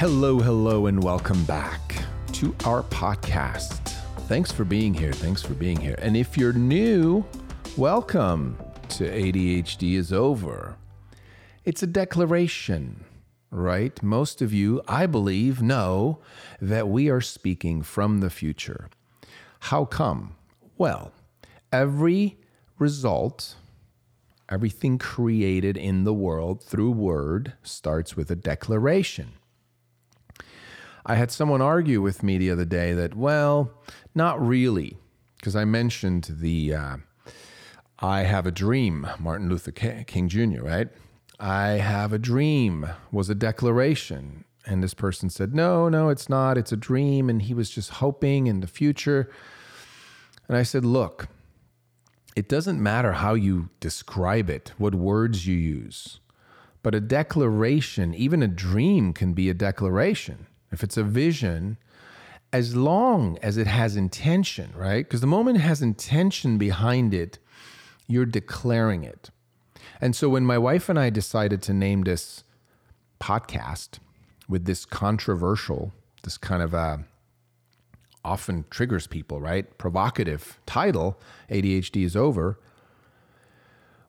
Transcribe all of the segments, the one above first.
Hello, hello, and welcome back to our podcast. Thanks for being here. Thanks for being here. And if you're new, welcome to ADHD is Over. It's a declaration, right? Most of you, I believe, know that we are speaking from the future. How come? Well, every result, everything created in the world through word starts with a declaration. I had someone argue with me the other day that, well, not really, because I mentioned the uh, I Have a Dream, Martin Luther King Jr., right? I Have a Dream was a declaration. And this person said, no, no, it's not. It's a dream. And he was just hoping in the future. And I said, look, it doesn't matter how you describe it, what words you use. But a declaration, even a dream, can be a declaration if it's a vision, as long as it has intention, right? Because the moment it has intention behind it, you're declaring it. And so when my wife and I decided to name this podcast with this controversial, this kind of uh, often triggers people, right? Provocative title, ADHD is over.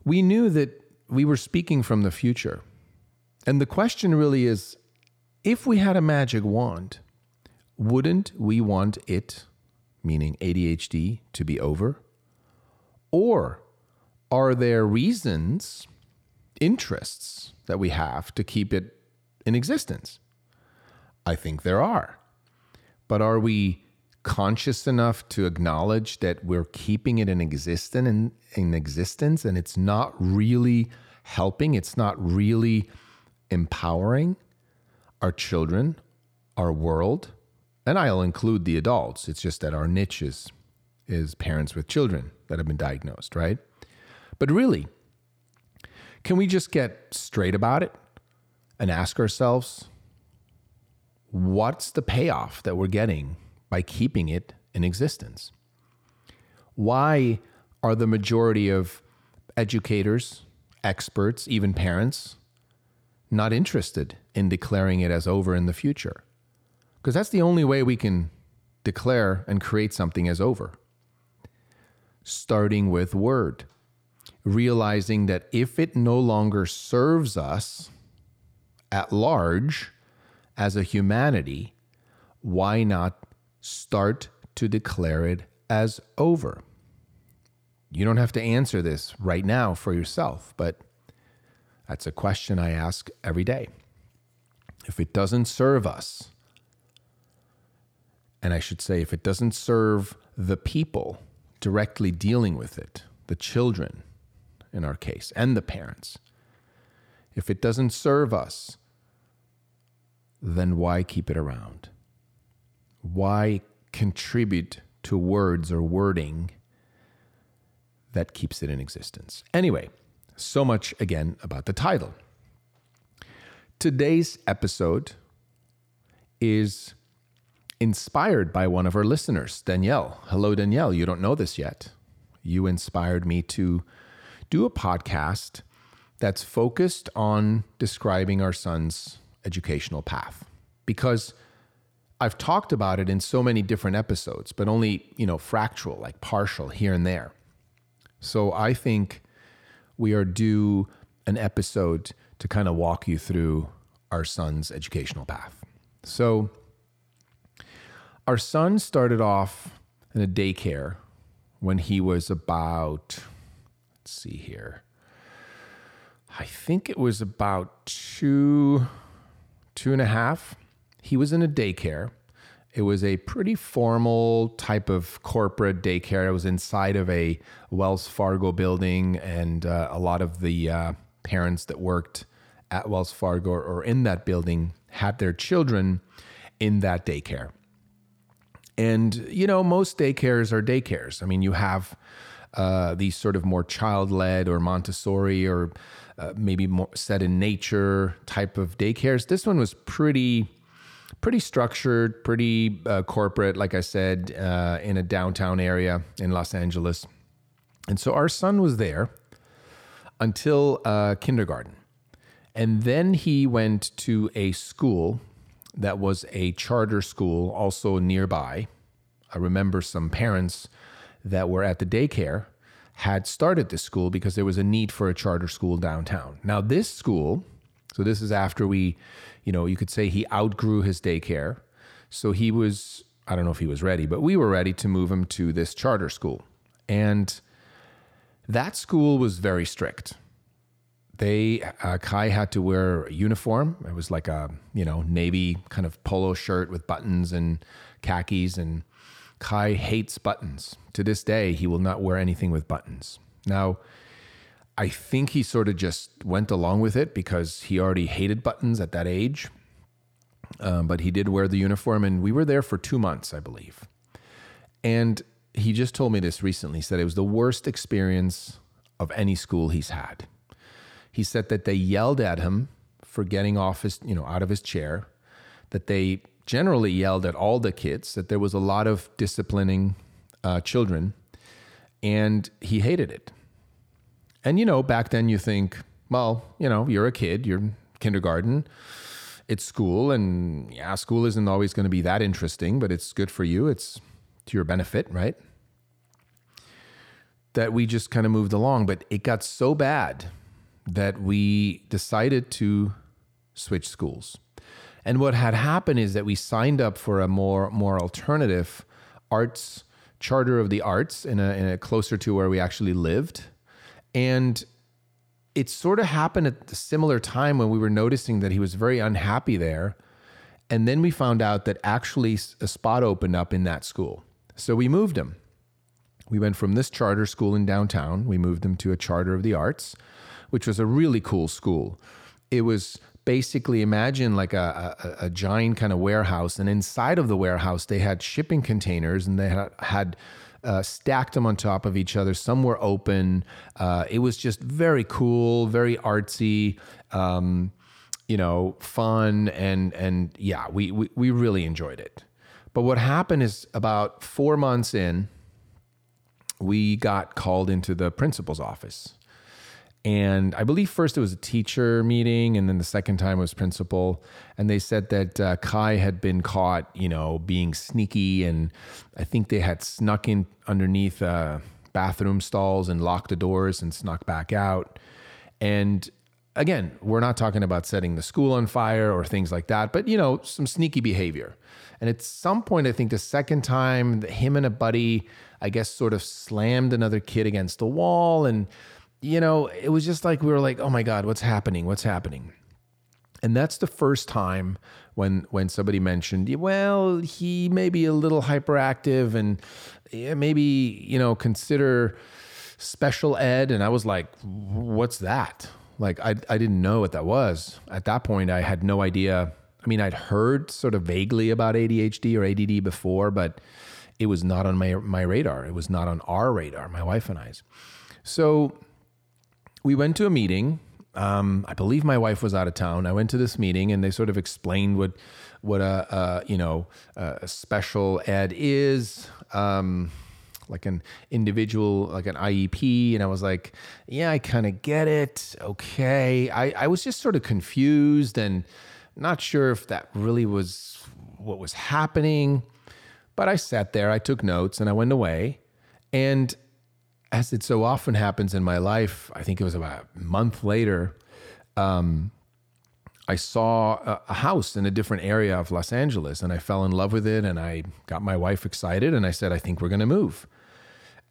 We knew that we were speaking from the future. And the question really is if we had a magic wand, wouldn't we want it, meaning ADHD, to be over? Or are there reasons, interests that we have to keep it in existence? I think there are. But are we conscious enough to acknowledge that we're keeping it in existence in, in existence and it's not really helping, it's not really empowering? Our children, our world, and I'll include the adults. It's just that our niche is, is parents with children that have been diagnosed, right? But really, can we just get straight about it and ask ourselves what's the payoff that we're getting by keeping it in existence? Why are the majority of educators, experts, even parents not interested in declaring it as over in the future. Because that's the only way we can declare and create something as over. Starting with word, realizing that if it no longer serves us at large as a humanity, why not start to declare it as over? You don't have to answer this right now for yourself, but that's a question I ask every day. If it doesn't serve us, and I should say, if it doesn't serve the people directly dealing with it, the children in our case, and the parents, if it doesn't serve us, then why keep it around? Why contribute to words or wording that keeps it in existence? Anyway, so much again about the title. Today's episode is inspired by one of our listeners, Danielle. Hello, Danielle. You don't know this yet. You inspired me to do a podcast that's focused on describing our son's educational path because I've talked about it in so many different episodes, but only, you know, fractal, like partial here and there. So I think we are due an episode to kind of walk you through our son's educational path. So, our son started off in a daycare when he was about, let's see here, I think it was about two, two and a half. He was in a daycare. It was a pretty formal type of corporate daycare. It was inside of a Wells Fargo building, and uh, a lot of the uh, parents that worked at Wells Fargo or in that building had their children in that daycare. And, you know, most daycares are daycares. I mean, you have uh, these sort of more child led or Montessori or uh, maybe more set in nature type of daycares. This one was pretty pretty structured, pretty uh, corporate, like I said, uh, in a downtown area in Los Angeles. And so our son was there until uh, kindergarten. And then he went to a school that was a charter school, also nearby. I remember some parents that were at the daycare had started this school because there was a need for a charter school downtown. Now, this school, so this is after we, you know, you could say he outgrew his daycare. So he was, I don't know if he was ready, but we were ready to move him to this charter school. And that school was very strict. They, uh, Kai had to wear a uniform. It was like a, you know, navy kind of polo shirt with buttons and khakis. And Kai hates buttons. To this day, he will not wear anything with buttons. Now, I think he sort of just went along with it because he already hated buttons at that age. Um, but he did wear the uniform, and we were there for two months, I believe. And he just told me this recently. He said it was the worst experience of any school he's had. He said that they yelled at him for getting off his, you know, out of his chair, that they generally yelled at all the kids, that there was a lot of disciplining uh, children, and he hated it. And, you know, back then you think, well, you know, you're a kid, you're kindergarten, it's school, and yeah, school isn't always going to be that interesting, but it's good for you. It's to your benefit, right? That we just kind of moved along, but it got so bad that we decided to switch schools. And what had happened is that we signed up for a more more alternative arts charter of the arts in a, in a closer to where we actually lived. And it sort of happened at the similar time when we were noticing that he was very unhappy there. And then we found out that actually a spot opened up in that school. So we moved him. We went from this charter school in downtown, we moved him to a charter of the arts, which was a really cool school. It was basically imagine like a, a, a giant kind of warehouse, and inside of the warehouse, they had shipping containers and they had, had uh, stacked them on top of each other. Some were open. Uh, it was just very cool, very artsy. Um, you know, fun and and yeah, we, we we really enjoyed it. But what happened is about four months in, we got called into the principal's office. And I believe first it was a teacher meeting, and then the second time was principal. And they said that uh, Kai had been caught, you know, being sneaky, and I think they had snuck in underneath uh, bathroom stalls and locked the doors and snuck back out. And again, we're not talking about setting the school on fire or things like that, but you know, some sneaky behavior. And at some point, I think the second time, him and a buddy, I guess, sort of slammed another kid against the wall. And, you know, it was just like we were like, oh my God, what's happening? What's happening? And that's the first time when when somebody mentioned, well, he may be a little hyperactive and maybe, you know, consider special ed. And I was like, what's that? Like, I, I didn't know what that was. At that point, I had no idea I mean, I'd heard sort of vaguely about ADHD or ADD before, but it was not on my, my radar. It was not on our radar, my wife and I's. So we went to a meeting. Um, I believe my wife was out of town. I went to this meeting and they sort of explained what what a, a you know a special ed is. Um, like an individual, like an IEP. And I was like, yeah, I kind of get it. Okay. I, I was just sort of confused and not sure if that really was what was happening, but I sat there, I took notes, and I went away. And as it so often happens in my life, I think it was about a month later, um, I saw a, a, house in a different area of Los Angeles and I fell in love with it and I got my wife excited and I said, I think we're going to move.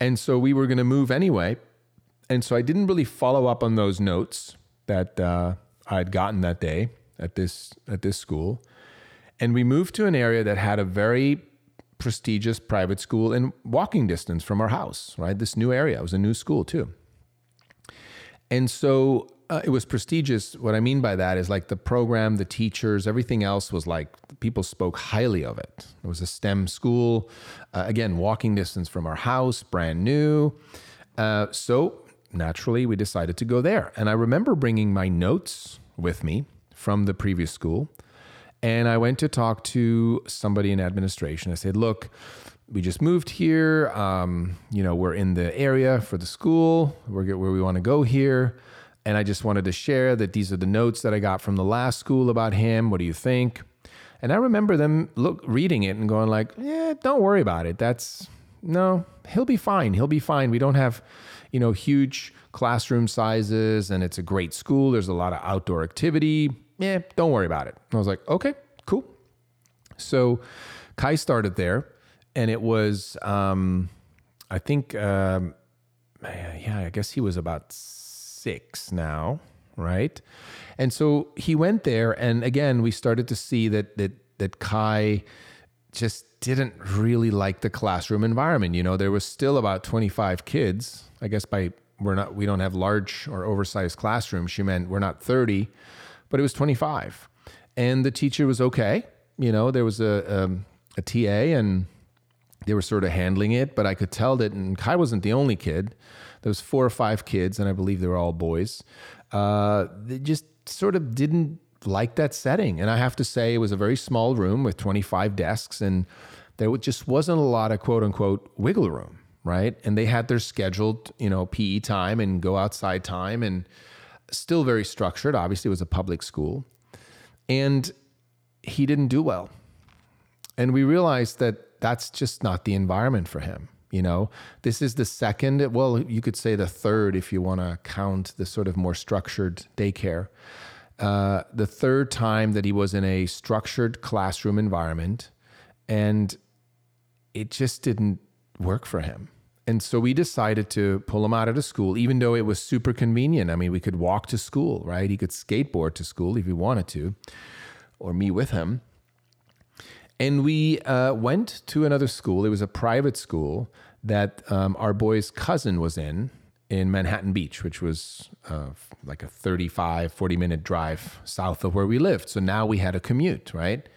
And so we were going to move anyway. And so I didn't really follow up on those notes that uh, I'd gotten that day at this at this school, and we moved to an area that had a very prestigious private school in walking distance from our house. Right, this new area was a new school too. And so Uh, it was prestigious. What I mean by that is like the program, the teachers, everything else was like people spoke highly of it. It was a STEM school. Uh, again, walking distance from our house, brand new. Uh, so naturally, we decided to go there. And I remember bringing my notes with me from the previous school. And I went to talk to somebody in administration. I said, look, we just moved here. Um, you know, we're in the area for the school. We're where we want to go here. And I just wanted to share that these are the notes that I got from the last school about him. What do you think? And I remember them look reading it and going like, "Yeah, don't worry about it. That's no, he'll be fine. He'll be fine. We don't have, you know, huge classroom sizes and it's a great school. There's a lot of outdoor activity. Yeah, don't worry about it." And I was like, "Okay, cool." So Kai started there and it was um I think um yeah, I guess he was about six now, right? And so he went there, and again, we started to see that that that Kai just didn't really like the classroom environment. You know, there was still about 25 kids. I guess by we're not we don't have large or oversized classrooms. She meant we're not 30, but it was 25, and the teacher was okay. You know, there was a a, a TA and they were sort of handling it, but I could tell that, and Kai wasn't the only kid. There was four or five kids, and I believe they were all boys. Uh, they just sort of didn't like that setting, and I have to say, it was a very small room with 25 desks, and there just wasn't a lot of quote unquote wiggle room, right? And they had their scheduled, you know, PE time and go outside time, and still very structured. Obviously, it was a public school, and he didn't do well, and we realized that that's just not the environment for him you know, this is the second, well, you could say the third if you want to count the sort of more structured daycare. Uh, the third time that he was in a structured classroom environment, and it just didn't work for him. And so we decided to pull him out of the school, even though it was super convenient. I mean, we could walk to school, right? He could skateboard to school if he wanted to, or me with him. And we uh, went to another school. It was a private school that um, our boy's cousin was in in Manhattan Beach, which was uh, like a 35, 40 minute drive south of where we lived. So now we had a commute, right?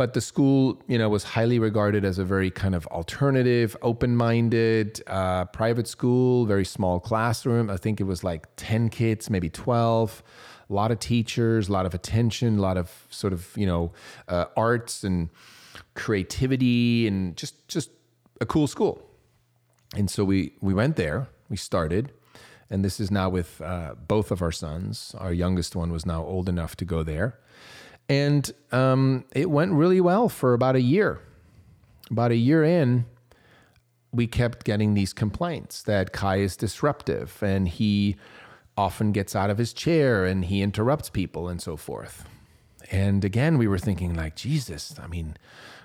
But the school, you know, was highly regarded as a very kind of alternative, open-minded uh, private school, very small classroom. I think it was like 10 kids, maybe 12 a lot of teachers, a lot of attention, a lot of sort of you know uh, arts and creativity, and just just a cool school. And so we we went there. We started, and this is now with uh, both of our sons. Our youngest one was now old enough to go there, and um, it went really well for about a year. About a year in, we kept getting these complaints that Kai is disruptive and he often gets out of his chair and he interrupts people and so forth. And again, we were thinking like, Jesus, I mean,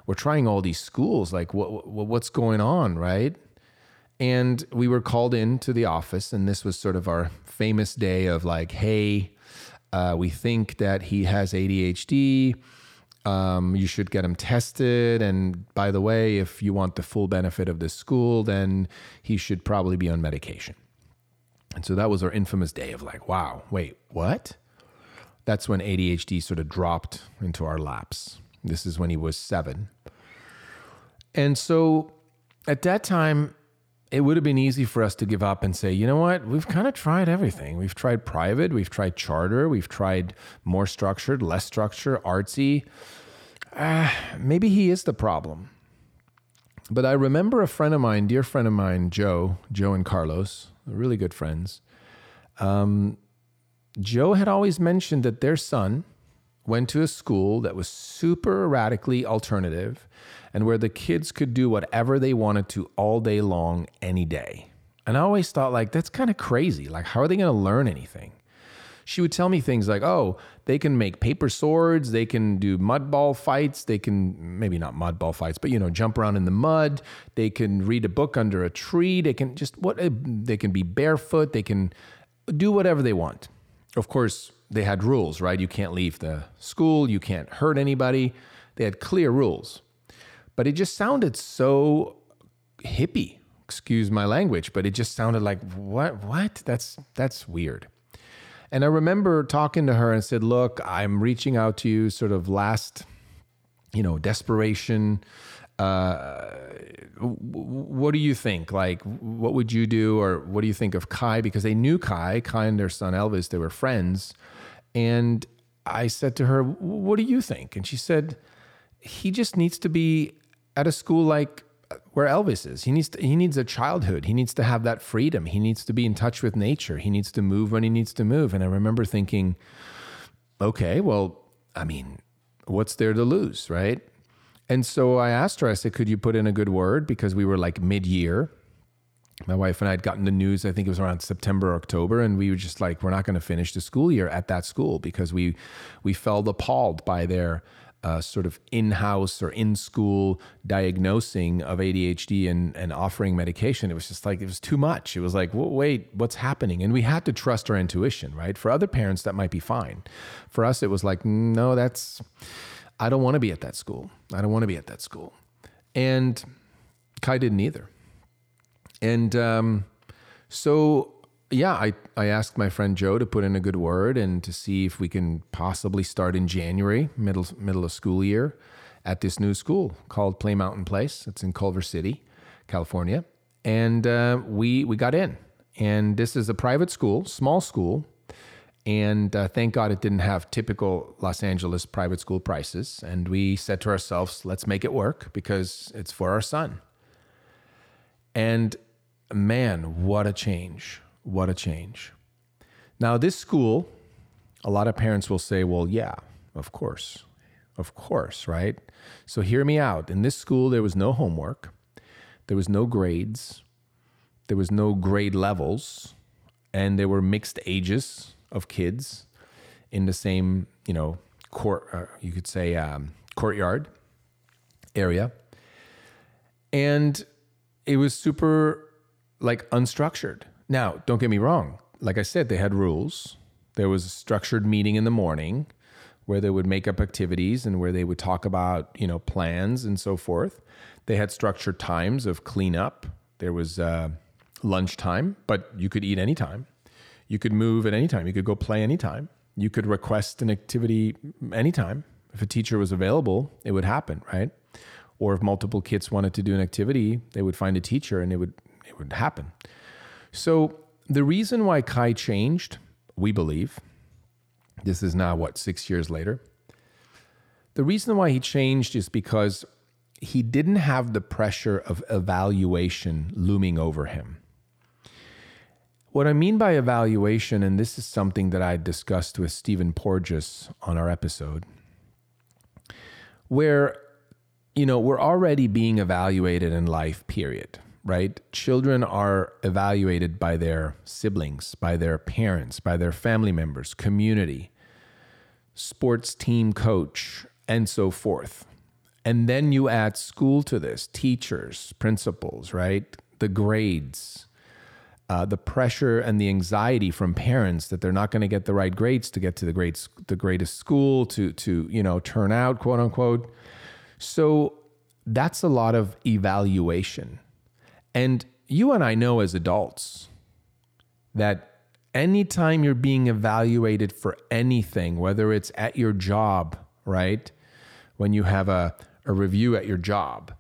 we're trying all these schools. Like, what, what what's going on, right? And we were called into the office, and this was sort of our famous day of like, hey, uh, we think that he has ADHD. Um, you should get him tested. And by the way, if you want the full benefit of this school, then he should probably be on medication. And so that was our infamous day of like, wow, wait, what? That's when ADHD sort of dropped into our laps. This is when he was seven. And so at that time, it would have been easy for us to give up and say, you know what, we've kind of tried everything. We've tried private, we've tried charter, we've tried more structured, less structured, artsy. Uh, maybe he is the problem. But I remember a friend of mine, dear friend of mine, Joe, Joe and Carlos, really good friends. Um, Joe had always mentioned that their son went to a school that was super radically alternative and where the kids could do whatever they wanted to all day long, any day. And I always thought, like, that's kind of crazy. Like, how are they going to learn anything? she would tell me things like, oh, they can make paper swords, they can do mud ball fights, they can maybe not mud ball fights, but you know, jump around in the mud, they can read a book under a tree, they can just what eh, they can be barefoot, they can do whatever they want. Of course, they had rules, right? You can't leave the school, you can't hurt anybody. They had clear rules. But it just sounded so hippie excuse my language but it just sounded like what what that's that's weird And I remember talking to her and said, Look, I'm reaching out to you sort of last, you know, desperation. Uh, what do you think? Like, what would you do? Or what do you think of Kai? Because they knew Kai, Kai and their son Elvis, they were friends. And I said to her, What do you think? And she said, He just needs to be at a school like uh, where Elvis is. He needs to, he needs a childhood. He needs to have that freedom. He needs to be in touch with nature. He needs to move when he needs to move. And I remember thinking, okay, well, I mean, what's there to lose, right? And so I asked her, I said, could you put in a good word? Because we were like mid year. My wife and I had gotten the news, I think it was around September, or October, and we were just like, we're not going to finish the school year at that school because we we felt appalled by their uh, sort of in-house or in-school diagnosing of ADHD and, and offering medication. It was just like it was too much. It was like, wait, what's happening? And we had to trust our intuition, right? For other parents, that might be fine. For us, it was like, no, that's I don't want to be at that school. I don't want to be at that school. And Kai didn't either. And um, so yeah, I, I asked my friend Joe to put in a good word and to see if we can possibly start in January, middle middle of school year, at this new school called Play Mountain Place. It's in Culver City, California, and uh, we we got in. And this is a private school, small school, and uh, thank God it didn't have typical Los Angeles private school prices. And we said to ourselves, let's make it work because it's for our son. And man, what a change! What a change. Now, this school, a lot of parents will say, well, yeah, of course. Of course, right? So hear me out. In this school, there was no homework, there was no grades, there was no grade levels, and there were mixed ages of kids in the same, you know, court, uh, you could say, um, courtyard area. And it was super like unstructured. Now, don't get me wrong. Like I said, they had rules. There was a structured meeting in the morning where they would make up activities and where they would talk about, you know, plans and so forth. They had structured times of cleanup. There was uh, lunchtime, but you could eat anytime. You could move at any time. You could go play anytime. You could request an activity anytime. If a teacher was available, it would happen, right? Or if multiple kids wanted to do an activity, they would find a teacher and it would it would happen. So, the reason why Kai changed, we believe, this is now what, six years later? The reason why he changed is because he didn't have the pressure of evaluation looming over him. What I mean by evaluation, and this is something that I discussed with Stephen Porges on our episode, where, you know, we're already being evaluated in life, period right? Children are evaluated by their siblings, by their parents, by their family members, community, sports team coach, and so forth. And then you add school to this teachers, principals, right? The grades, uh, the pressure and the anxiety from parents that they're not going to get the right grades to get to the great, the greatest school to to you know turn out quote unquote. So that's a lot of evaluation and you and I know as adults that anytime you're being evaluated for anything, whether it's at your job, right? When you have a, a review at your job,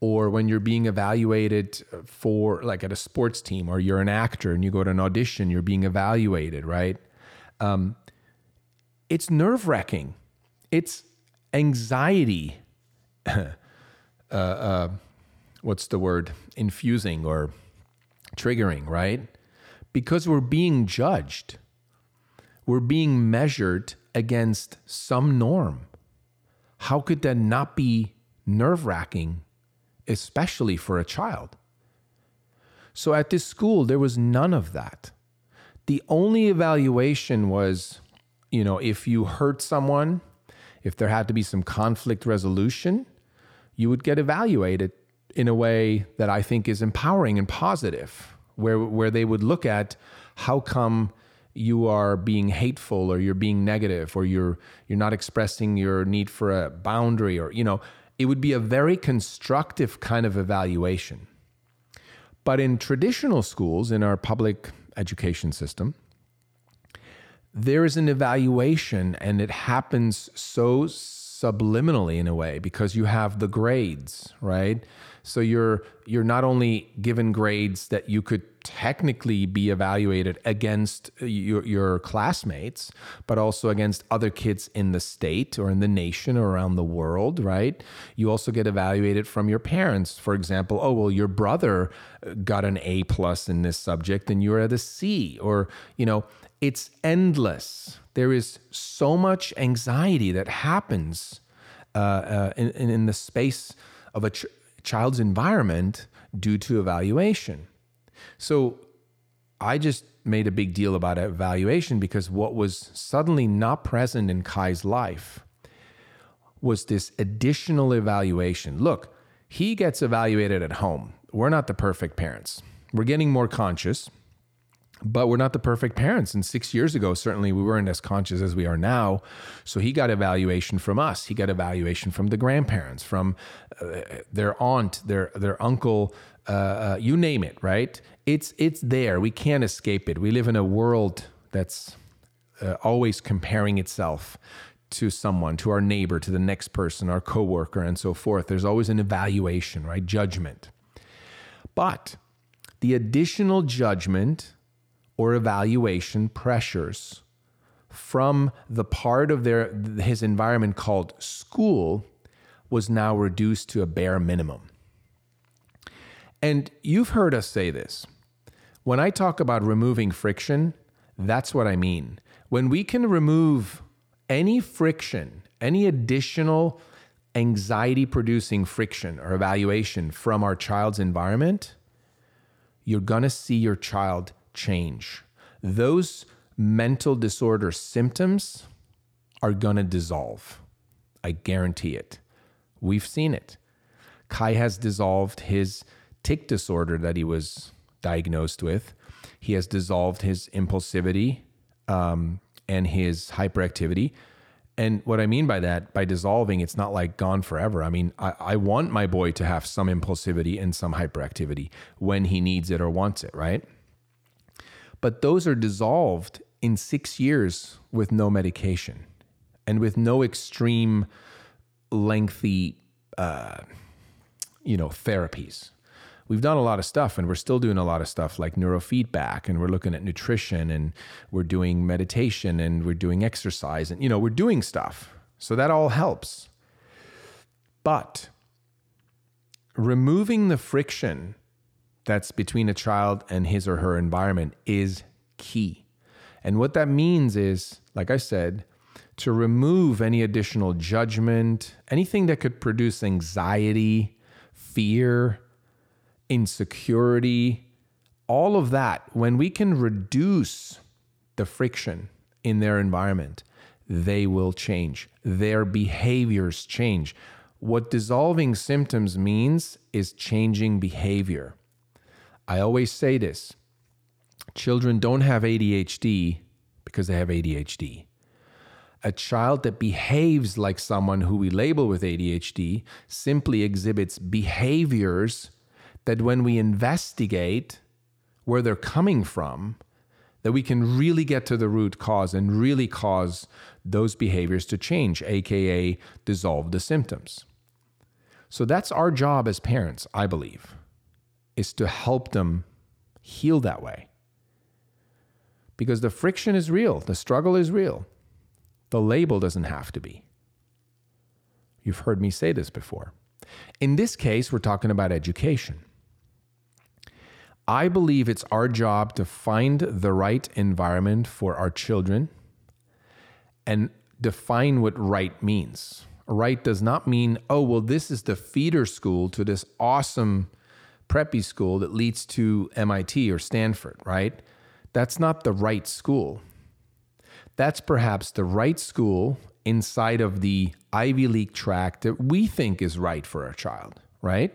or when you're being evaluated for, like at a sports team, or you're an actor and you go to an audition, you're being evaluated, right? Um, it's nerve wracking. It's anxiety. uh, uh, what's the word, infusing or triggering, right? Because we're being judged. We're being measured against some norm. How could that not be nerve wracking, especially for a child? So at this school, there was none of that. The only evaluation was, you know, if you hurt someone, if there had to be some conflict resolution, you would get evaluated in a way that I think is empowering and positive, where where they would look at how come you are being hateful or you're being negative or you're you're not expressing your need for a boundary or you know it would be a very constructive kind of evaluation but in traditional schools in our public education system there is an evaluation and it happens so subliminally in a way because you have the grades, right? So you're you're not only given grades that you could technically be evaluated against your, your classmates, but also against other kids in the state or in the nation or around the world, right? You also get evaluated from your parents. For example, oh well, your brother got an A plus in this subject and you're at a C, or you know, it's endless. There is so much anxiety that happens uh, uh, in, in the space of a child's environment due to evaluation. So I just made a big deal about evaluation because what was suddenly not present in Kai's life was this additional evaluation. Look, he gets evaluated at home. We're not the perfect parents. We're getting more conscious but we're not the perfect parents. And six years ago, certainly we weren't as conscious as we are now. So he got evaluation from us. He got evaluation from the grandparents, from their aunt, their their uncle, uh, uh, you name it. Right? It's it's there. We can't escape it. We live in a world that's uh, always comparing itself to someone, to our neighbor, to the next person, our coworker, and so forth. There's always an evaluation, right? Judgment. But the additional judgment or evaluation pressures from the part of their his environment called school was now reduced to a bare minimum. And you've heard us say this. When I talk about removing friction, that's what I mean. When we can remove any friction, any additional anxiety producing friction or evaluation from our child's environment, you're going to see your child change. Those mental disorder symptoms are going to dissolve. I guarantee it. We've seen it. Kai has dissolved his tic disorder that he was diagnosed with. He has dissolved his impulsivity um, and his hyperactivity. And what I mean by that, by dissolving, it's not like gone forever. I mean, I, I want my boy to have some impulsivity and some hyperactivity when he needs it or wants it, right? But those are dissolved in six years with no medication and with no extreme, lengthy, uh, you know, therapies. We've done a lot of stuff and we're still doing a lot of stuff like neurofeedback and we're looking at nutrition and we're doing meditation and we're doing exercise and, you know, we're doing stuff. So that all helps. But removing the friction that's between a child and his or her environment is key. And what that means is, like I said, to remove any additional judgment, anything that could produce anxiety, fear, insecurity, all of that, when we can reduce the friction in their environment, they will change. Their behaviors change. What dissolving symptoms means is changing behavior. I always say this children don't have ADHD because they have ADHD. A child that behaves like someone who we label with ADHD simply exhibits behaviors that when we investigate where they're coming from, that we can really get to the root cause and really cause those behaviors to change, aka dissolve the symptoms. So that's our job as parents, I believe is to help them heal that way. Because the friction is real, the struggle is real. The label doesn't have to be. You've heard me say this before. In this case, we're talking about education. I believe it's our job to find the right environment for our children and define what right means. Right does not mean, oh, well, this is the feeder school to this awesome preppy school that leads to MIT or Stanford, right? That's not the right school. That's perhaps the right school inside of the Ivy League track that we think is right for our child, right?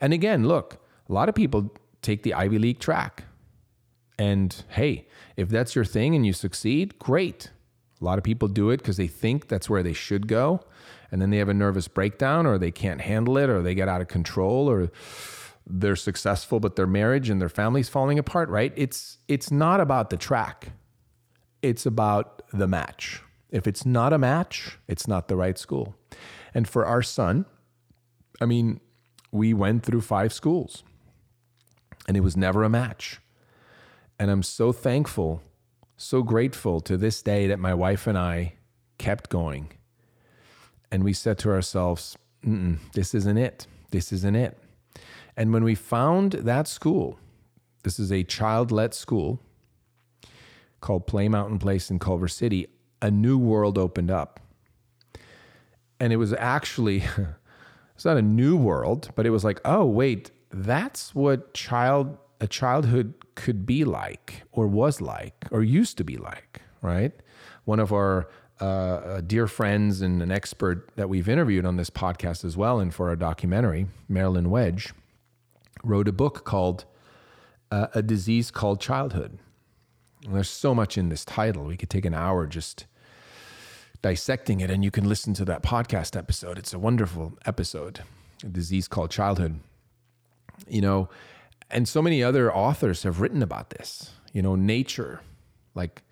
And again, look, a lot of people take the Ivy League track. And hey, if that's your thing and you succeed, great. A lot of people do it because they think that's where they should go. And then they have a nervous breakdown or they can't handle it or they get out of control or they're successful but their marriage and their family's falling apart right it's it's not about the track it's about the match. If it's not a match, it's not the right school. And for our son, I mean, we went through five schools and it was never a match. And I'm so thankful, so grateful to this day that my wife and I kept going. And we said to ourselves, this isn't it. This isn't it. And when we found that school, this is a child led school called Play Mountain Place in Culver City, a new world opened up. And it was actually, it's not a new world, but it was like, oh, wait, that's what child a childhood could be like or was like or used to be like, right? One of our uh, dear friends and an expert that we've interviewed on this podcast as well and for our documentary, Marilyn Wedge, wrote a book called uh, A Disease Called Childhood. And there's so much in this title. We could take an hour just dissecting it, and you can listen to that podcast episode. It's a wonderful episode, A Disease Called Childhood. You know, and so many other authors have written about this. You know, nature, like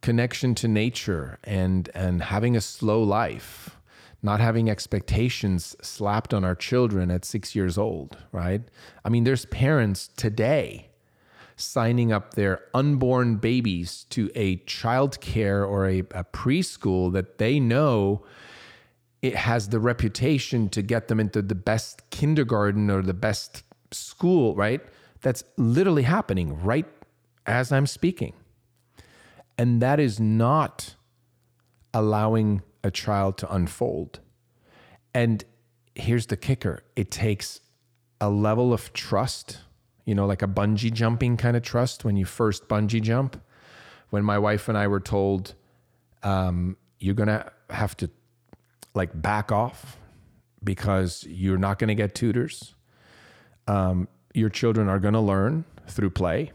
connection to nature and and having a slow life not having expectations slapped on our children at 6 years old right i mean there's parents today signing up their unborn babies to a child care or a, a preschool that they know it has the reputation to get them into the best kindergarten or the best school right? That's literally happening right as i'm speaking. And that is not allowing a child to unfold. And here's the kicker. It takes a level of trust, you know, like a bungee jumping kind of trust when you first bungee jump. When my wife and I were told, um, you're going to have to like back off because you're not going to get tutors. Um, your children are going to learn through play.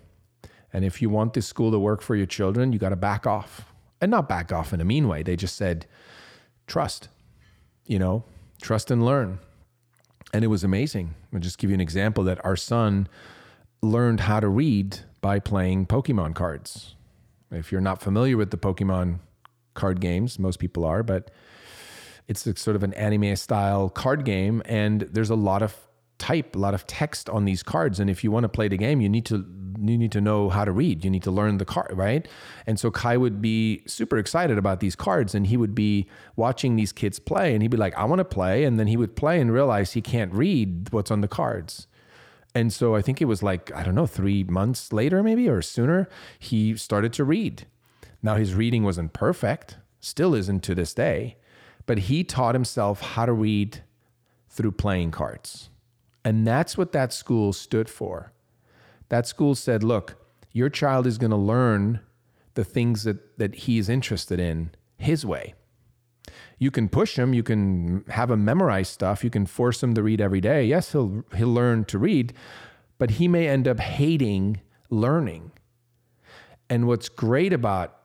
And if you want this school to work for your children, you got to back off. And not back off in a mean way. They just said, trust, you know, trust and learn. And it was amazing. I'll just give you an example that our son learned how to read by playing Pokemon cards. If you're not familiar with the Pokemon card games, most people are, but it's sort of an anime style card game. And there's a lot of type a lot of text on these cards and if you want to play the game you need to you need to know how to read you need to learn the card right and so kai would be super excited about these cards and he would be watching these kids play and he'd be like i want to play and then he would play and realize he can't read what's on the cards and so i think it was like i don't know 3 months later maybe or sooner he started to read now his reading wasn't perfect still isn't to this day but he taught himself how to read through playing cards and that's what that school stood for. That school said, look, your child is going to learn the things that, that he's interested in his way. You can push him, you can have him memorize stuff, you can force him to read every day. Yes, he'll he'll learn to read, but he may end up hating learning. And what's great about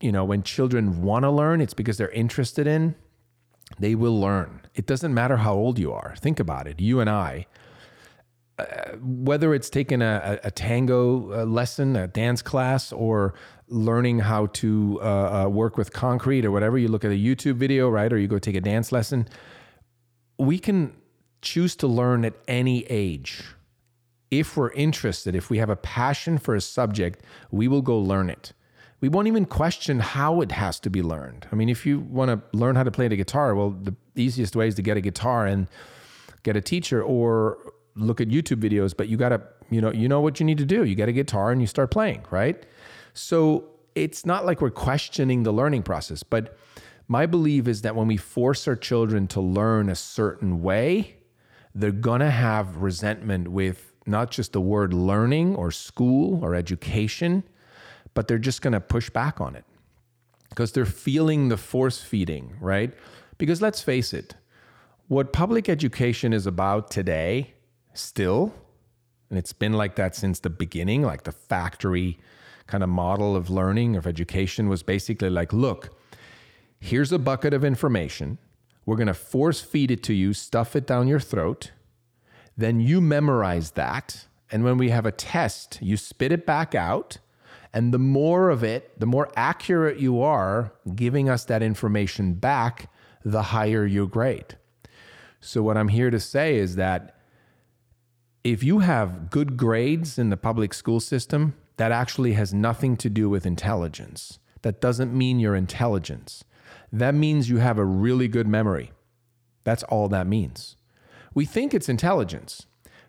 you know, when children want to learn, it's because they're interested in they will learn. It doesn't matter how old you are. Think about it. You and I, uh, whether it's taking a, a, tango uh, lesson, a dance class, or learning how to uh, uh, work with concrete or whatever, you look at a YouTube video, right? Or you go take a dance lesson. We can choose to learn at any age. If we're interested, if we have a passion for a subject, we will go learn it we won't even question how it has to be learned. I mean, if you want to learn how to play the guitar, well, the easiest way is to get a guitar and get a teacher or look at YouTube videos, but you got to, you know, you know what you need to do. You get a guitar and you start playing, right? So it's not like we're questioning the learning process, but my belief is that when we force our children to learn a certain way, they're going to have resentment with not just the word learning or school or education, but they're just going to push back on it because they're feeling the force feeding, right? Because let's face it, what public education is about today, still, and it's been like that since the beginning, like the factory kind of model of learning, of education was basically like, look, here's a bucket of information. We're going to force feed it to you, stuff it down your throat. Then you memorize that. And when we have a test, you spit it back out And the more of it, the more accurate you are giving us that information back, the higher your grade. So, what I'm here to say is that if you have good grades in the public school system, that actually has nothing to do with intelligence. That doesn't mean your intelligence. That means you have a really good memory. That's all that means. We think it's intelligence,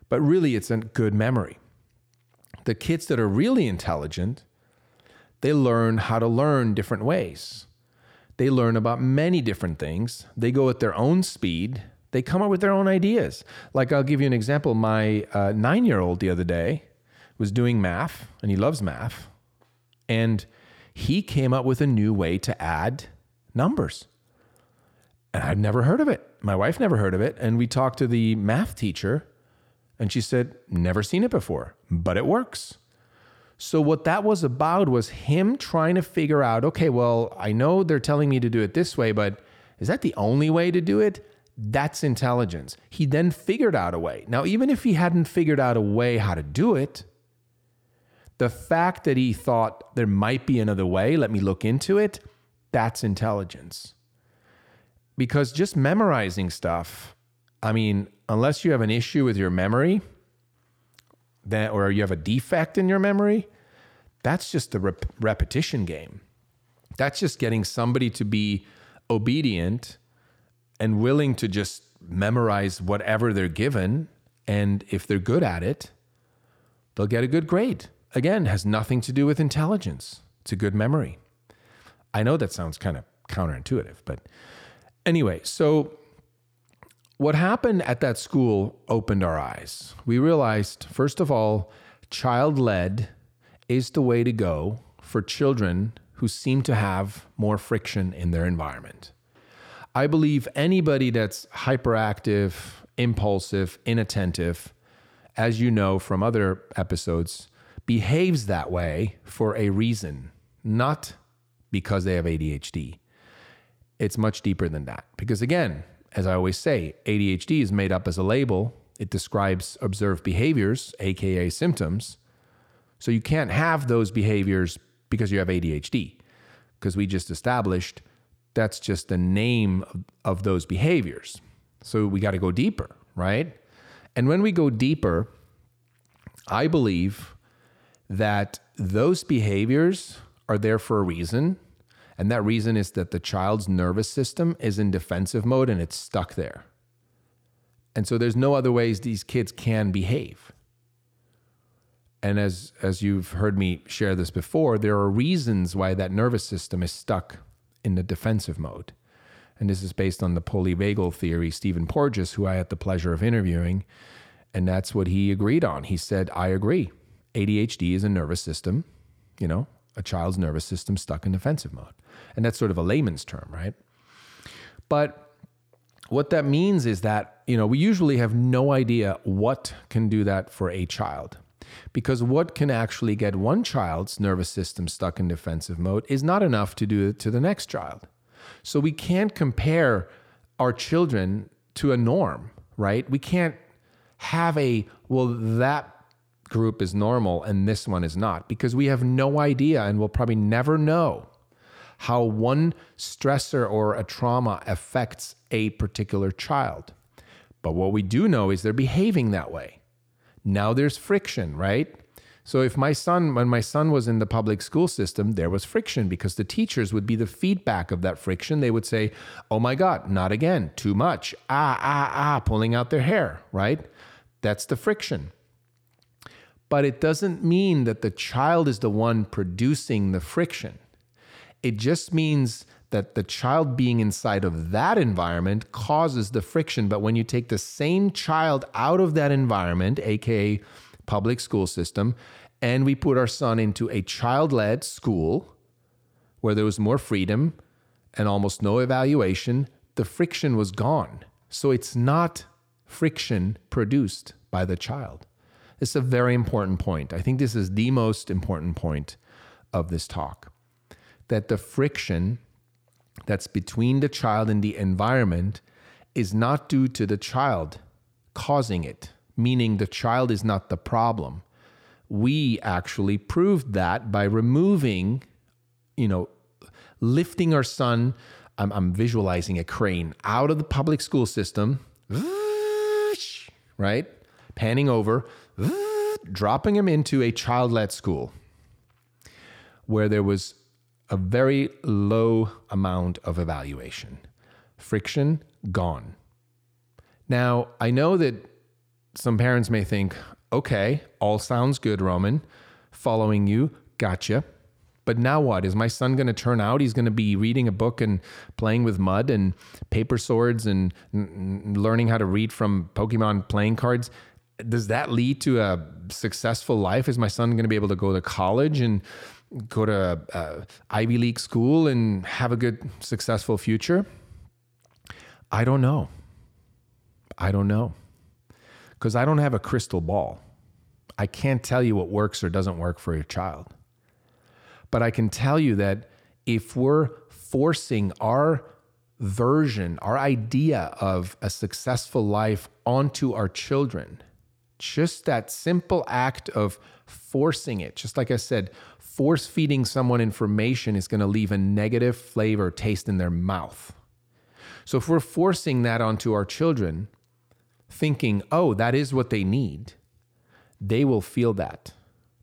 but really it's a good memory. The kids that are really intelligent, they learn how to learn different ways. They learn about many different things. They go at their own speed. They come up with their own ideas. Like, I'll give you an example. My uh, nine year old the other day was doing math, and he loves math. And he came up with a new way to add numbers. And I'd never heard of it. My wife never heard of it. And we talked to the math teacher, and she said, Never seen it before, but it works. So, what that was about was him trying to figure out okay, well, I know they're telling me to do it this way, but is that the only way to do it? That's intelligence. He then figured out a way. Now, even if he hadn't figured out a way how to do it, the fact that he thought there might be another way, let me look into it, that's intelligence. Because just memorizing stuff, I mean, unless you have an issue with your memory, that or you have a defect in your memory, that's just a rep- repetition game. That's just getting somebody to be obedient and willing to just memorize whatever they're given. And if they're good at it, they'll get a good grade. Again, has nothing to do with intelligence. It's a good memory. I know that sounds kind of counterintuitive, but anyway, so what happened at that school opened our eyes. We realized, first of all, child led is the way to go for children who seem to have more friction in their environment. I believe anybody that's hyperactive, impulsive, inattentive, as you know from other episodes, behaves that way for a reason, not because they have ADHD. It's much deeper than that. Because again, as I always say, ADHD is made up as a label. It describes observed behaviors, AKA symptoms. So you can't have those behaviors because you have ADHD, because we just established that's just the name of, of those behaviors. So we got to go deeper, right? And when we go deeper, I believe that those behaviors are there for a reason and that reason is that the child's nervous system is in defensive mode and it's stuck there. And so there's no other ways these kids can behave. And as as you've heard me share this before, there are reasons why that nervous system is stuck in the defensive mode. And this is based on the polyvagal theory, Stephen Porges, who I had the pleasure of interviewing. And that's what he agreed on. He said, I agree. ADHD is a nervous system, you know, a child's nervous system stuck in defensive mode. And that's sort of a layman's term, right? But what that means is that, you know, we usually have no idea what can do that for a child. Because what can actually get one child's nervous system stuck in defensive mode is not enough to do it to the next child. So we can't compare our children to a norm, right? We can't have a, well, that group is normal and this one is not because we have no idea and we'll probably never know how one stressor or a trauma affects a particular child. But what we do know is they're behaving that way. Now there's friction, right? So if my son, when my son was in the public school system, there was friction because the teachers would be the feedback of that friction. They would say, Oh my God, not again, too much, ah, ah, ah, pulling out their hair, right? That's the friction. But it doesn't mean that the child is the one producing the friction. It just means that the child being inside of that environment causes the friction. But when you take the same child out of that environment, aka public school system, and we put our son into a child led school where there was more freedom and almost no evaluation, the friction was gone. So it's not friction produced by the child. This is a very important point. I think this is the most important point of this talk that the friction that's between the child and the environment is not due to the child causing it, meaning the child is not the problem. we actually proved that by removing, you know, lifting our son. I'm, I'm visualizing a crane out of the public school system, right? Panning over, dropping him into a child led school where there was a very low amount of evaluation. Friction gone. Now, I know that some parents may think, okay, all sounds good, Roman. Following you, gotcha. But now what? Is my son going to turn out? He's going to be reading a book and playing with mud and paper swords and n- learning how to read from Pokemon playing cards. Does that lead to a successful life? Is my son going to be able to go to college and go to uh, Ivy League school and have a good, successful future? I don't know. I don't know. Because I don't have a crystal ball. I can't tell you what works or doesn't work for your child. But I can tell you that if we're forcing our version, our idea of a successful life onto our children, just that simple act of forcing it, just like I said, force feeding someone information is going to leave a negative flavor taste in their mouth. So if we're forcing that onto our children, thinking, oh, that is what they need, they will feel that.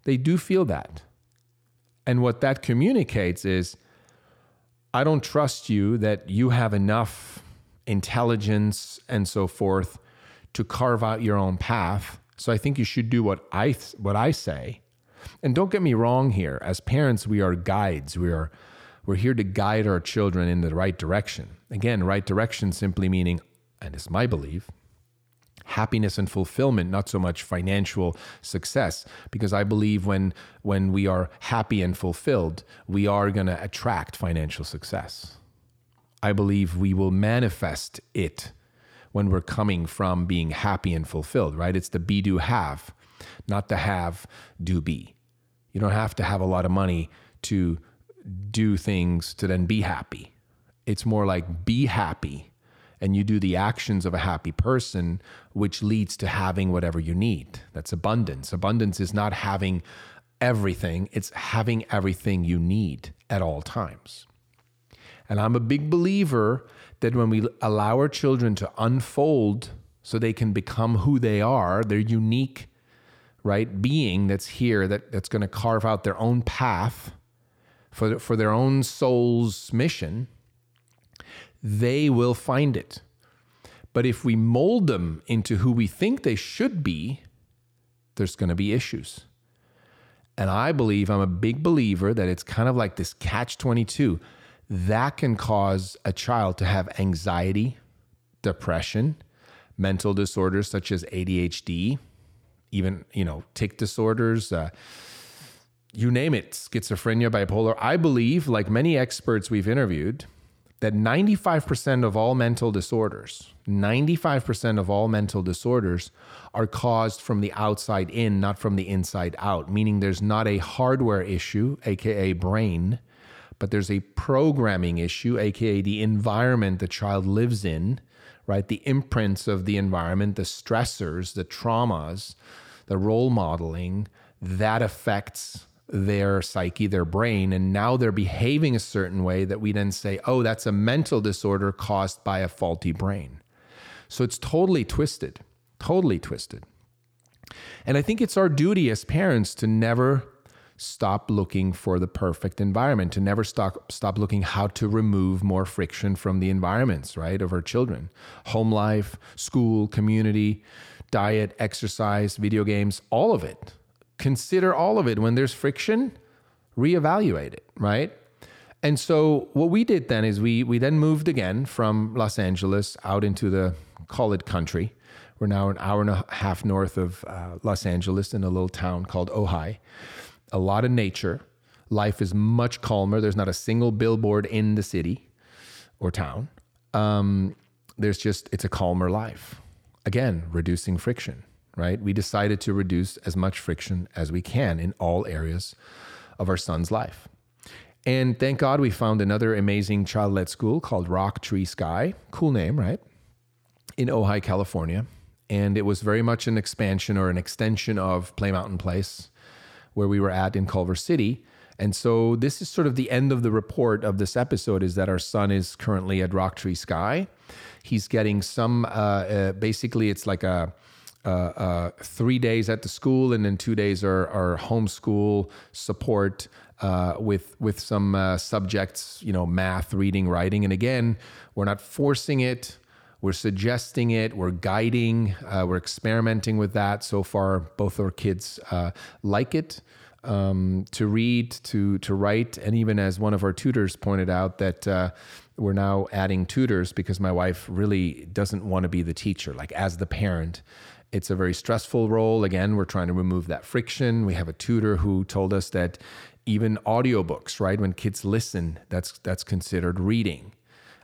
They do feel that. And what that communicates is, I don't trust you that you have enough intelligence and so forth to carve out your own path. So I think you should do what I what I say. And don't get me wrong here. As parents, we are guides. We are we're here to guide our children in the right direction. Again, right direction simply meaning, and it's my belief, happiness and fulfillment, not so much financial success. Because I believe when when we are happy and fulfilled, we are going to attract financial success. I believe we will manifest it when we're coming from being happy and fulfilled, right? It's the be do have, not the have do be. You don't have to have a lot of money to do things to then be happy. It's more like be happy and you do the actions of a happy person, which leads to having whatever you need. That's abundance. Abundance is not having everything, it's having everything you need at all times. And I'm a big believer that when we allow our children to unfold so they can become who they are, their unique right being that's here that, that's going to carve out their own path for, for their own soul's mission, they will find it. But if we mold them into who we think they should be, there's going to be issues. And I believe, I'm a big believer that it's kind of like this catch 22 that can cause a child to have anxiety, depression, mental disorders such as ADHD, even, you know, tic disorders, uh, you name it, schizophrenia, bipolar. I believe, like many experts we've interviewed, that 95% of all mental disorders, 95% of all mental disorders are caused from the outside in, not from the inside out, meaning there's not a hardware issue, AKA brain, but there's a programming issue, AKA the environment the child lives in, right? The imprints of the environment, the stressors, the traumas, the role modeling that affects their psyche, their brain, and now they're behaving a certain way that we then say, oh, that's a mental disorder caused by a faulty brain. So it's totally twisted, totally twisted. And I think it's our duty as parents to never stop looking for the perfect environment, to never stop stop looking how to remove more friction from the environments, right, of our children. Home life, school, community, diet, exercise, video games, all of it consider all of it. When there's friction, reevaluate it, right? And so what we did then is we we then moved again from Los Angeles out into the call it country. We're now an hour and a half north of uh, Los Angeles in a little town called Ojai. A lot of nature. Life is much calmer. There's not a single billboard in the city or town. Um, there's just it's a calmer life. Again, reducing friction right? We decided to reduce as much friction as we can in all areas of our son's life. And thank God we found another amazing child led school called Rocktree Sky. Cool name, right? In Ojai, California. And it was very much an expansion or an extension of Play Mountain Place where we were at in Culver City. And so this is sort of the end of the report of this episode is that our son is currently at Rocktree Sky. He's getting some, uh, uh, basically, it's like a, uh, uh, three days at the school and then two days are, are homeschool support uh, with with some uh, subjects, you know, math, reading, writing. And again, we're not forcing it. We're suggesting it. We're guiding. Uh, we're experimenting with that. So far, both our kids uh, like it. Um, to read, to to write, and even as one of our tutors pointed out, that we're now adding tutors because my wife really doesn't want to be the teacher, like as the parent. It's a very stressful role. Again, we're trying to remove that friction. We have a tutor who told us that even audiobooks, right? When kids listen, that's that's considered reading.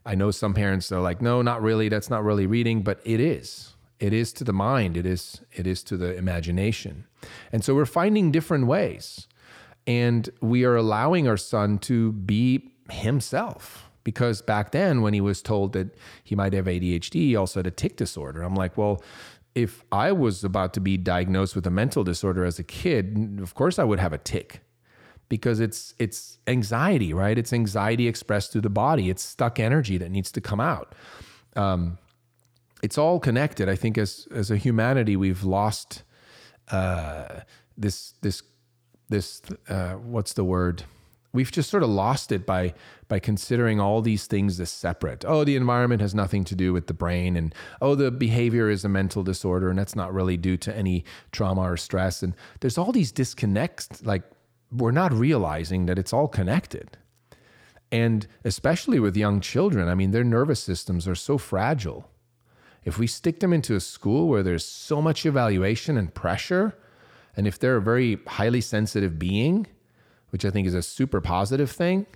I know some parents are like, no, not really. That's not really reading, but it is. It is to the mind. It is. It is to the imagination. And so we're finding different ways, and we are allowing our son to be himself. Because back then, when he was told that he might have ADHD, he also had a tic disorder. I'm like, well, if I was about to be diagnosed with a mental disorder as a kid, of course I would have a tic because it's it's anxiety, right? It's anxiety expressed through the body. It's stuck energy that needs to come out. Um, it's all connected. I think as as a humanity, we've lost uh, this this this uh, what's the word? we've just sort of lost it by by considering all these things as separate. Oh, the environment has nothing to do with the brain, and oh, the behavior is a mental disorder, and that's not really due to any trauma or stress. And there's all these disconnects. Like we're not realizing that it's all connected. And especially with young children, I mean, their nervous systems are so fragile. If we stick them into a school where there's so much evaluation and pressure, and if they're a very highly sensitive being, which I think is a super positive thing,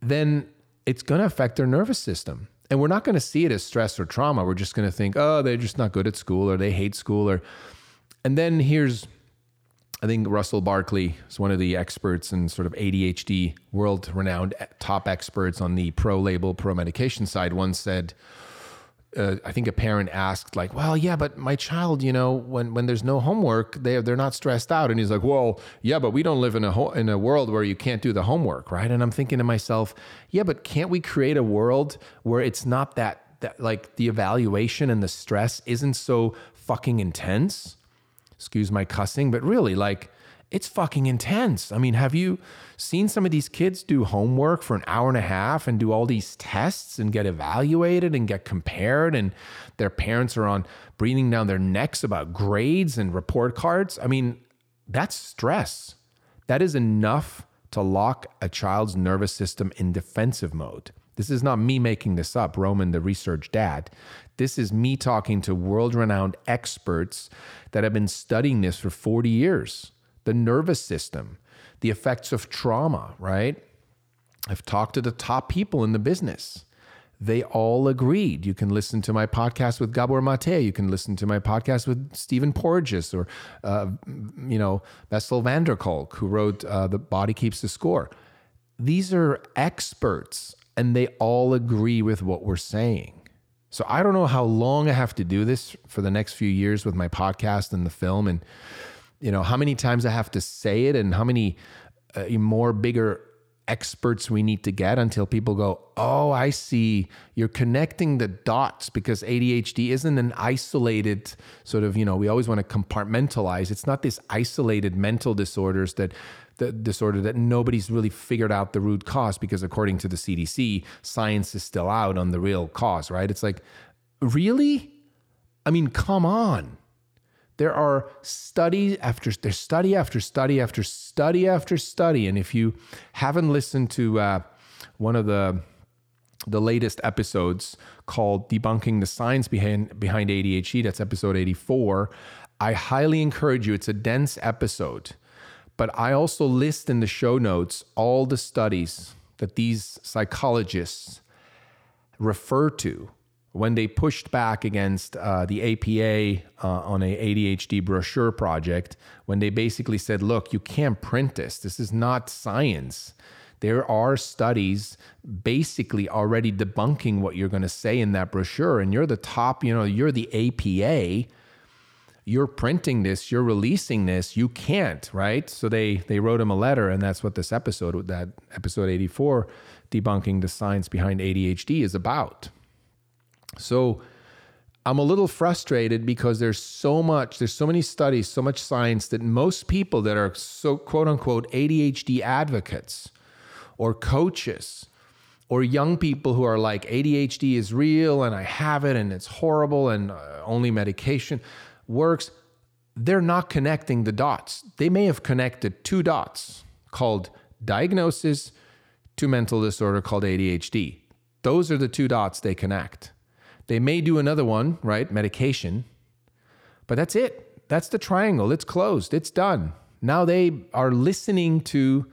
then it's going to affect their nervous system. And we're not going to see it as stress or trauma. We're just going to think, oh, they're just not good at school or they hate school. Or, and then here's, I think Russell Barkley is one of the experts and sort of ADHD world renowned top experts on the pro label, pro medication side, once said, uh, I think a parent asked, like, "Well, yeah, but my child, you know, when when there's no homework, they they're not stressed out." And he's like, "Well, yeah, but we don't live in a ho- in a world where you can't do the homework, right?" And I'm thinking to myself, "Yeah, but can't we create a world where it's not that that like the evaluation and the stress isn't so fucking intense?" Excuse my cussing, but really, like it's fucking intense. I mean, have you seen some of these kids do homework for an hour and a half and do all these tests and get evaluated and get compared? And their parents are on breathing down their necks about grades and report cards. I mean, that's stress. That is enough to lock a child's nervous system in defensive mode. This is not me making this up, Roman, the research dad. This is me talking to world renowned experts that have been studying this for 40 years the nervous system, the effects of trauma, right? I've talked to the top people in the business. They all agreed. You can listen to my podcast with Gabor Mate. You can listen to my podcast with Stephen Porges or, uh, you know, Bessel van der Kolk, who wrote uh, The Body Keeps the Score. These are experts, and they all agree with what we're saying. So I don't know how long I have to do this for the next few years with my podcast and the film. And you know how many times I have to say it and how many uh, more bigger experts we need to get until people go, "Oh, I see. You're connecting the dots because ADHD isn't an isolated sort of, you know, we always want to compartmentalize. It's not this isolated mental disorders that the disorder that nobody's really figured out the root cause because according to the CDC, science is still out on the real cause, right? It's like, really? I mean, come on. There are study after there's study after study after study after study, and if you haven't listened to uh, one of the the latest episodes called "Debunking the Science Behind Behind ADHD," that's episode 84. I highly encourage you. It's a dense episode, but I also list in the show notes all the studies that these psychologists refer to when they pushed back against uh, the APA uh, on a ADHD brochure project, when they basically said, "Look, you can't print this. This is not science." There are studies basically already debunking what you're going to say in that brochure, and you're the top. You know, you're the APA. You're printing this, you're releasing this, you can't, right? So they they wrote him a letter, and that's what this episode, that episode 84, debunking the science behind ADHD, is about. So I'm a little frustrated because there's so much, there's so many studies, so much science that most people that are so quote unquote ADHD advocates or coaches or young people who are like ADHD is real and I have it and it's horrible and uh, only medication works, they're not connecting the dots. They may have connected two dots called diagnosis to mental disorder called ADHD. Those are the two dots they connect. They may do another one, right? Medication. But that's it. That's the triangle. It's closed. It's done. Now they are listening to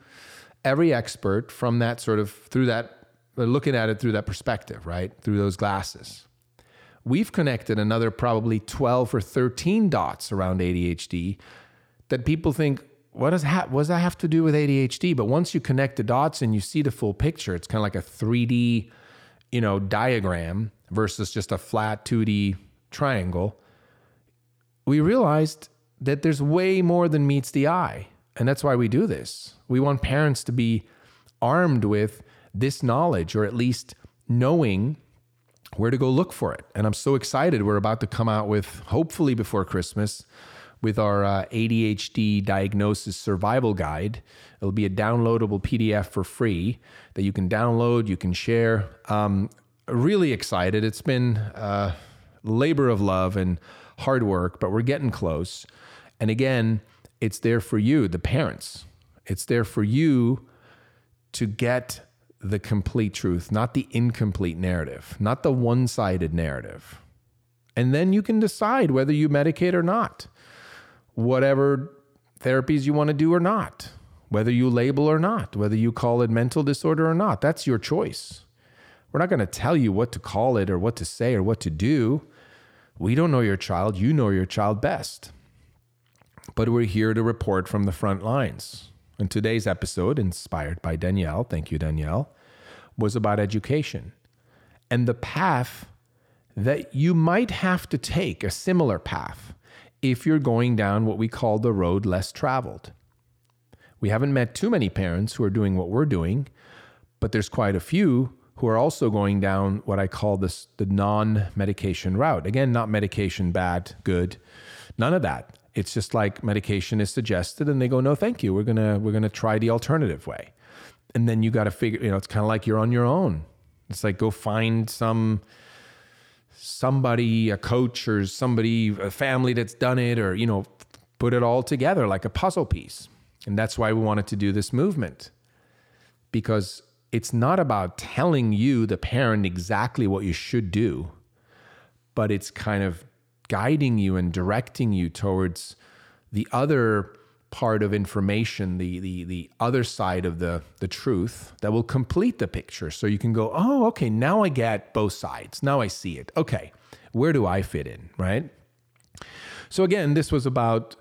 every expert from that sort of through that looking at it through that perspective, right? Through those glasses we've connected another probably 12 or 13 dots around ADHD that people think, what does, ha- what does that have to do with ADHD? But once you connect the dots and you see the full picture, it's kind of like a 3D, you know, diagram versus just a flat 2D triangle. We realized that there's way more than meets the eye. And that's why we do this. We want parents to be armed with this knowledge or at least knowing where to go look for it. And I'm so excited. We're about to come out with, hopefully before Christmas, with our uh, ADHD diagnosis survival guide. It'll be a downloadable PDF for free that you can download, you can share. Um, really excited. It's been uh, labor of love and hard work, but we're getting close. And again, it's there for you, the parents. It's there for you to get the complete truth, not the incomplete narrative, not the one sided narrative. And then you can decide whether you medicate or not, whatever therapies you want to do or not, whether you label or not, whether you call it mental disorder or not. That's your choice. We're not going to tell you what to call it or what to say or what to do. We don't know your child. You know your child best. But we're here to report from the front lines. And today's episode, inspired by Danielle, thank you, Danielle, was about education and the path that you might have to take, a similar path, if you're going down what we call the road less traveled. We haven't met too many parents who are doing what we're doing, but there's quite a few who are also going down what I call this the non-medication route. Again, not medication bad, good. None of that. It's just like medication is suggested and they go, "No, thank you. We're going to we're to try the alternative way." and then you got to figure you know it's kind of like you're on your own it's like go find some somebody a coach or somebody a family that's done it or you know put it all together like a puzzle piece and that's why we wanted to do this movement because it's not about telling you the parent exactly what you should do but it's kind of guiding you and directing you towards the other part of information, the the the other side of the the truth that will complete the picture. So you can go, oh, okay, now I get both sides. Now I see it. Okay, where do I fit in, right? So again, this was about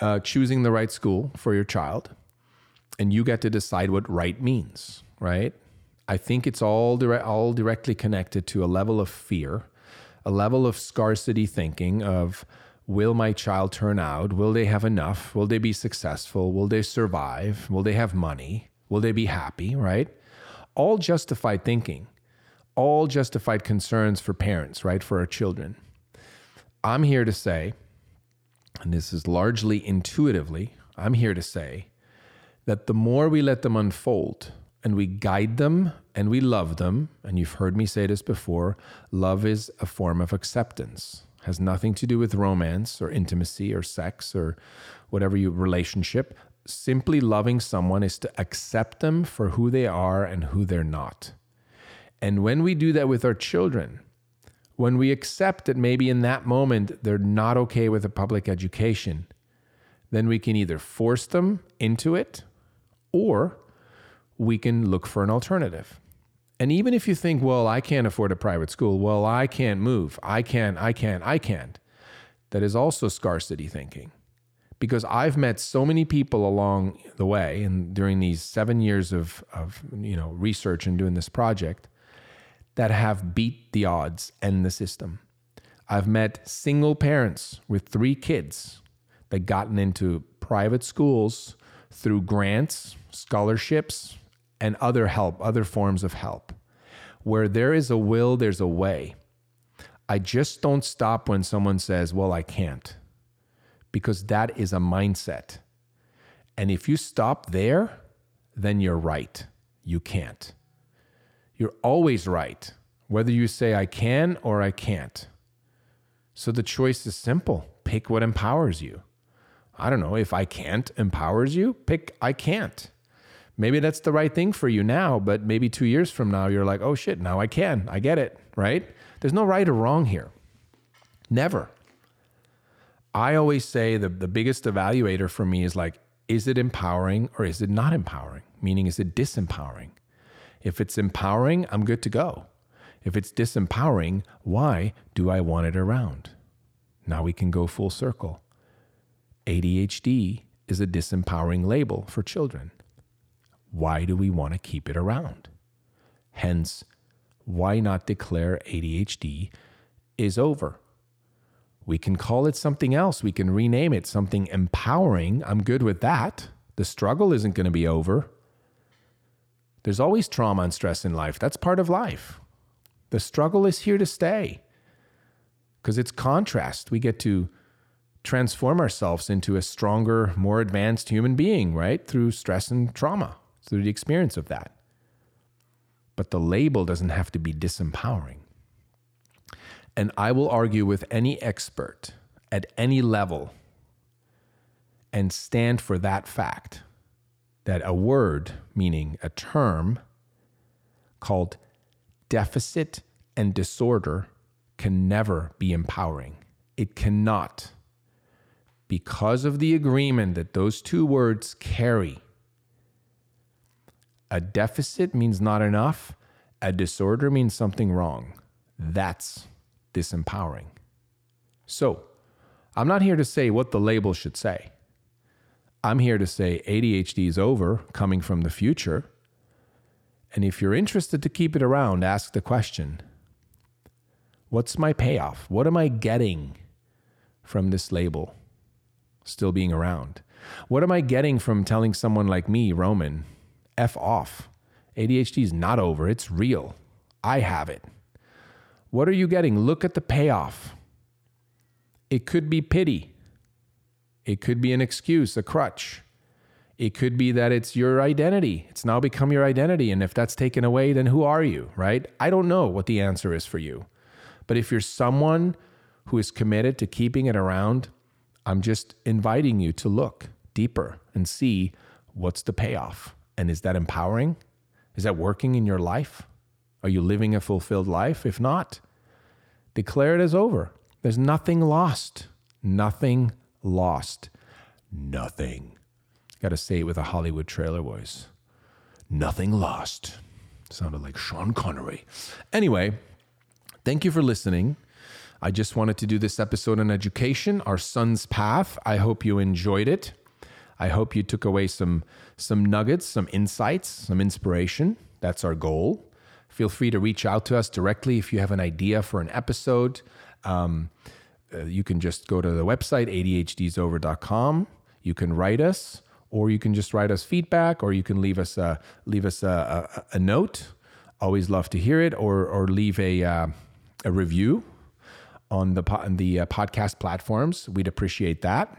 uh, choosing the right school for your child, and you get to decide what right means, right? I think it's all direct, all directly connected to a level of fear, a level of scarcity thinking of Will my child turn out? Will they have enough? Will they be successful? Will they survive? Will they have money? Will they be happy? Right? All justified thinking, all justified concerns for parents, right? For our children. I'm here to say, and this is largely intuitively, I'm here to say that the more we let them unfold and we guide them and we love them, and you've heard me say this before, love is a form of acceptance has nothing to do with romance or intimacy or sex or whatever you relationship. Simply loving someone is to accept them for who they are and who they're not. And when we do that with our children, when we accept that maybe in that moment they're not okay with a public education, then we can either force them into it or we can look for an alternative. And even if you think, well, I can't afford a private school, well, I can't move, I can't, I can't, I can't, that is also scarcity thinking. Because I've met so many people along the way and during these seven years of, of you know research and doing this project that have beat the odds and the system. I've met single parents with three kids that gotten into private schools through grants, scholarships, and other help, other forms of help. Where there is a will, there's a way. I just don't stop when someone says, Well, I can't, because that is a mindset. And if you stop there, then you're right. You can't. You're always right, whether you say I can or I can't. So the choice is simple pick what empowers you. I don't know, if I can't empowers you, pick I can't. Maybe that's the right thing for you now, but maybe two years from now, you're like, oh shit, now I can. I get it, right? There's no right or wrong here. Never. I always say the, the biggest evaluator for me is like, is it empowering or is it not empowering? Meaning, is it disempowering? If it's empowering, I'm good to go. If it's disempowering, why do I want it around? Now we can go full circle. ADHD is a disempowering label for children. Why do we want to keep it around? Hence, why not declare ADHD is over? We can call it something else. We can rename it something empowering. I'm good with that. The struggle isn't going to be over. There's always trauma and stress in life. That's part of life. The struggle is here to stay because it's contrast. We get to transform ourselves into a stronger, more advanced human being, right? Through stress and trauma, through the experience of that. But the label doesn't have to be disempowering. And I will argue with any expert at any level and stand for that fact that a word, meaning a term called deficit and disorder, can never be empowering. It cannot. Because of the agreement that those two words carry. A deficit means not enough, a disorder means something wrong. That's disempowering. So, I'm not here to say what the label should say. I'm here to say ADHD is over, coming from the future. And if you're interested to keep it around, ask the question What's my payoff? What am I getting from this label still being around? What am I getting from telling someone like me, Roman, F off? ADHD is not over, it's real. I have it. What are you getting? Look at the payoff. It could be pity. It could be an excuse, a crutch. It could be that it's your identity. It's now become your identity. And if that's taken away, then who are you, right? I don't know what the answer is for you. But if you're someone who is committed to keeping it around, I'm just inviting you to look deeper and see what's the payoff. And is that empowering? Is that working in your life? Are you living a fulfilled life? If not, declare it as over. There's nothing lost. Nothing lost. Nothing. Got to say it with a Hollywood trailer voice. Nothing lost. Sounded like Sean Connery. Anyway, thank you for listening. I just wanted to do this episode on education, our son's path. I hope you enjoyed it. I hope you took away some some nuggets, some insights, some inspiration. That's our goal. Feel free to reach out to us directly if you have an idea for an episode. Um, uh, you can just go to the website, adhdsover.com. You can write us, or you can just write us feedback, or you can leave us a, leave us a, a, a note. Always love to hear it, or, or leave a, uh, a review on the, on the uh, podcast platforms. We'd appreciate that.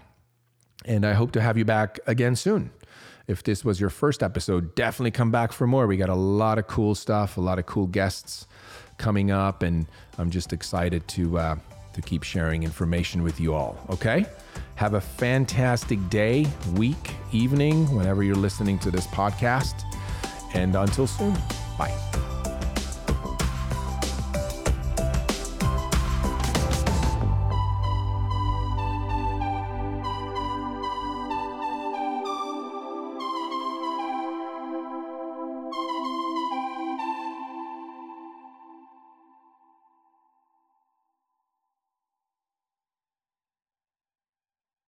And I hope to have you back again soon. If this was your first episode, definitely come back for more. We got a lot of cool stuff, a lot of cool guests coming up, and I'm just excited to uh, to keep sharing information with you all. Okay, have a fantastic day, week, evening, whenever you're listening to this podcast, and until soon, bye.